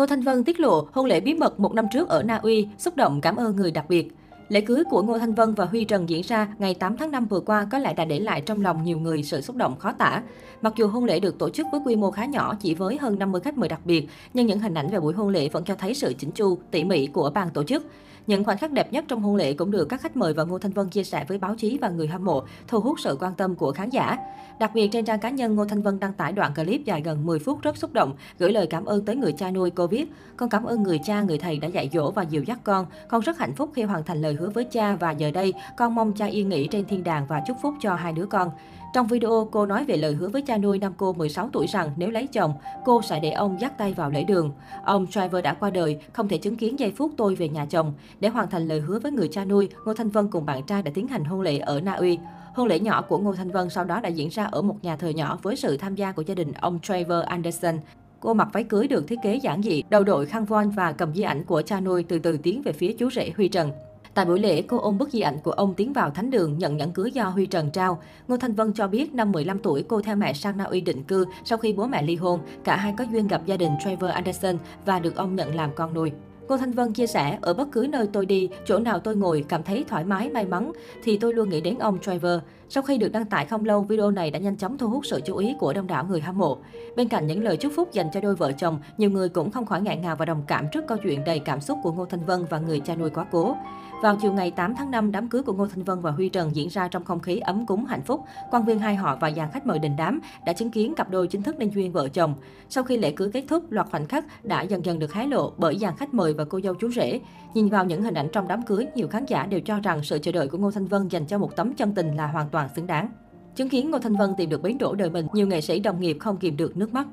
Ngô Thanh Vân tiết lộ hôn lễ bí mật một năm trước ở Na Uy, xúc động cảm ơn người đặc biệt. Lễ cưới của Ngô Thanh Vân và Huy Trần diễn ra ngày 8 tháng 5 vừa qua có lẽ đã để lại trong lòng nhiều người sự xúc động khó tả. Mặc dù hôn lễ được tổ chức với quy mô khá nhỏ, chỉ với hơn 50 khách mời đặc biệt, nhưng những hình ảnh về buổi hôn lễ vẫn cho thấy sự chỉnh chu, tỉ mỉ của ban tổ chức. Những khoảnh khắc đẹp nhất trong hôn lễ cũng được các khách mời và Ngô Thanh Vân chia sẻ với báo chí và người hâm mộ, thu hút sự quan tâm của khán giả. Đặc biệt trên trang cá nhân, Ngô Thanh Vân đăng tải đoạn clip dài gần 10 phút rất xúc động, gửi lời cảm ơn tới người cha nuôi cô viết: "Con cảm ơn người cha, người thầy đã dạy dỗ và dìu dắt con. Con rất hạnh phúc khi hoàn thành lời hứa với cha và giờ đây con mong cha yên nghỉ trên thiên đàng và chúc phúc cho hai đứa con." Trong video, cô nói về lời hứa với cha nuôi năm cô 16 tuổi rằng nếu lấy chồng, cô sẽ để ông dắt tay vào lễ đường. Ông Trevor đã qua đời, không thể chứng kiến giây phút tôi về nhà chồng. Để hoàn thành lời hứa với người cha nuôi, Ngô Thanh Vân cùng bạn trai đã tiến hành hôn lễ ở Na Uy. Hôn lễ nhỏ của Ngô Thanh Vân sau đó đã diễn ra ở một nhà thờ nhỏ với sự tham gia của gia đình ông Trevor Anderson. Cô mặc váy cưới được thiết kế giản dị, đầu đội khăn voan và cầm di ảnh của cha nuôi từ từ tiến về phía chú rể Huy Trần. Tại buổi lễ, cô ôm bức di ảnh của ông tiến vào thánh đường nhận nhẫn cưới do Huy Trần trao. Ngô Thanh Vân cho biết năm 15 tuổi cô theo mẹ sang Na Uy định cư sau khi bố mẹ ly hôn. Cả hai có duyên gặp gia đình Trevor Anderson và được ông nhận làm con nuôi. Cô Thanh Vân chia sẻ, ở bất cứ nơi tôi đi, chỗ nào tôi ngồi cảm thấy thoải mái, may mắn, thì tôi luôn nghĩ đến ông Trevor. Sau khi được đăng tải không lâu, video này đã nhanh chóng thu hút sự chú ý của đông đảo người hâm mộ. Bên cạnh những lời chúc phúc dành cho đôi vợ chồng, nhiều người cũng không khỏi ngại ngào và đồng cảm trước câu chuyện đầy cảm xúc của Ngô Thanh Vân và người cha nuôi quá cố. Vào chiều ngày 8 tháng 5, đám cưới của Ngô Thanh Vân và Huy Trần diễn ra trong không khí ấm cúng hạnh phúc. Quan viên hai họ và dàn khách mời đình đám đã chứng kiến cặp đôi chính thức nên duyên vợ chồng. Sau khi lễ cưới kết thúc, loạt khoảnh khắc đã dần dần được hé lộ bởi dàn khách mời và cô dâu chú rể. Nhìn vào những hình ảnh trong đám cưới, nhiều khán giả đều cho rằng sự chờ đợi của Ngô Thanh Vân dành cho một tấm chân tình là hoàn toàn xứng đáng. Chứng kiến Ngô Thanh Vân tìm được bến đỗ đời mình, nhiều nghệ sĩ đồng nghiệp không kìm được nước mắt.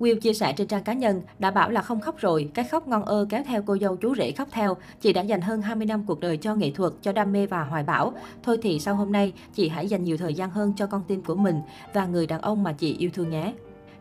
Will chia sẻ trên trang cá nhân, đã bảo là không khóc rồi, cái khóc ngon ơ kéo theo cô dâu chú rể khóc theo. Chị đã dành hơn 20 năm cuộc đời cho nghệ thuật, cho đam mê và hoài bão. Thôi thì sau hôm nay, chị hãy dành nhiều thời gian hơn cho con tim của mình và người đàn ông mà chị yêu thương nhé.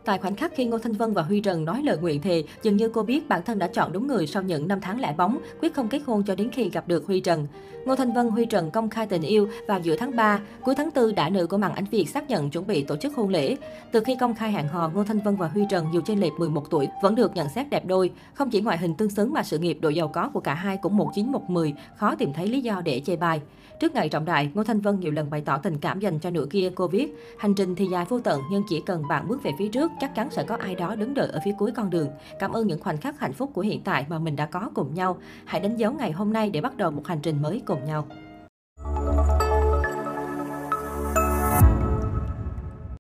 Tại khoảnh khắc khi Ngô Thanh Vân và Huy Trần nói lời nguyện thề, dường như cô biết bản thân đã chọn đúng người sau những năm tháng lẻ bóng, quyết không kết hôn cho đến khi gặp được Huy Trần. Ngô Thanh Vân, Huy Trần công khai tình yêu vào giữa tháng 3, cuối tháng 4 đã nữ của màn ảnh Việt xác nhận chuẩn bị tổ chức hôn lễ. Từ khi công khai hẹn hò, Ngô Thanh Vân và Huy Trần dù trên lệch 11 tuổi vẫn được nhận xét đẹp đôi. Không chỉ ngoại hình tương xứng mà sự nghiệp độ giàu có của cả hai cũng một chín một mười, khó tìm thấy lý do để chê bai. Trước ngày trọng đại, Ngô Thanh Vân nhiều lần bày tỏ tình cảm dành cho nửa kia. Cô viết, hành trình thì dài vô tận nhưng chỉ cần bạn bước về phía trước trước, chắc chắn sẽ có ai đó đứng đợi ở phía cuối con đường. Cảm ơn những khoảnh khắc hạnh phúc của hiện tại mà mình đã có cùng nhau. Hãy đánh dấu ngày hôm nay để bắt đầu một hành trình mới cùng nhau.